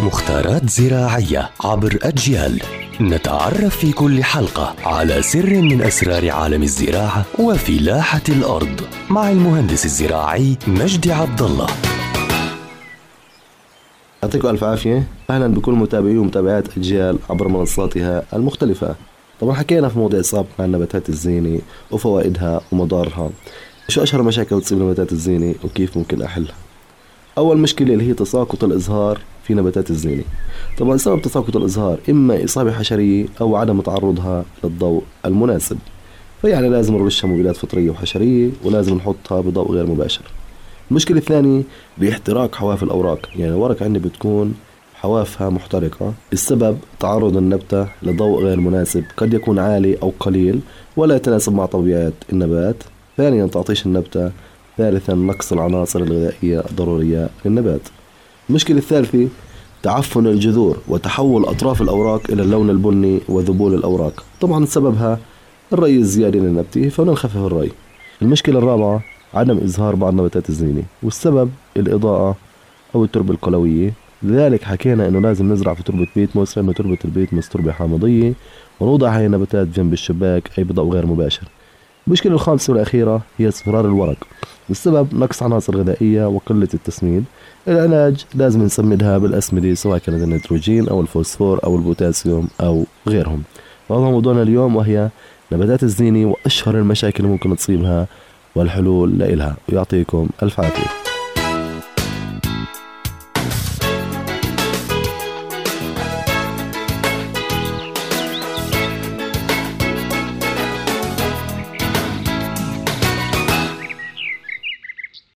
مختارات زراعية عبر أجيال. نتعرف في كل حلقة على سر من أسرار عالم الزراعة وفلاحة الأرض مع المهندس الزراعي مجدي عبد الله. يعطيكم ألف عافية. أهلا بكل متابعي ومتابعات أجيال عبر منصاتها المختلفة. طبعا حكينا في مواضيع سابقة عن نباتات الزينة وفوائدها ومضارها. شو أشهر مشاكل تصيب نباتات الزينة وكيف ممكن أحلها؟ أول مشكلة اللي هي تساقط الإزهار في نباتات الزينة. طبعا سبب تساقط الإزهار إما إصابة حشرية أو عدم تعرضها للضوء المناسب. فيعني لازم نرشها مبيدات فطرية وحشرية ولازم نحطها بضوء غير مباشر. المشكلة الثانية باحتراق حواف الأوراق. يعني الورق عندي بتكون حوافها محترقة. السبب تعرض النبتة لضوء غير مناسب. قد يكون عالي أو قليل ولا يتناسب مع طبيعة النبات. ثانيا تعطيش النبتة ثالثا نقص العناصر الغذائية الضرورية للنبات. المشكلة الثالثة تعفن الجذور وتحول أطراف الأوراق إلى اللون البني وذبول الأوراق. طبعا سببها الري الزيادة للنبتة فنخفف الري. المشكلة الرابعة عدم إظهار بعض نباتات الزينة والسبب الإضاءة أو التربة القلوية لذلك حكينا إنه لازم نزرع في تربة بيت لأنه تربة البيت مس تربة حامضية ونوضع هاي النباتات جنب الشباك أي بضوء غير مباشر. المشكلة الخامسة والأخيرة هي اصفرار الورق. السبب نقص عناصر غذائية وقلة التسميد. العلاج لازم نسمدها بالأسمدة سواء كانت النيتروجين أو الفوسفور أو البوتاسيوم أو غيرهم. وهذا موضوعنا اليوم وهي نباتات الزينة وأشهر المشاكل اللي ممكن تصيبها والحلول لإلها. ويعطيكم ألف عافية.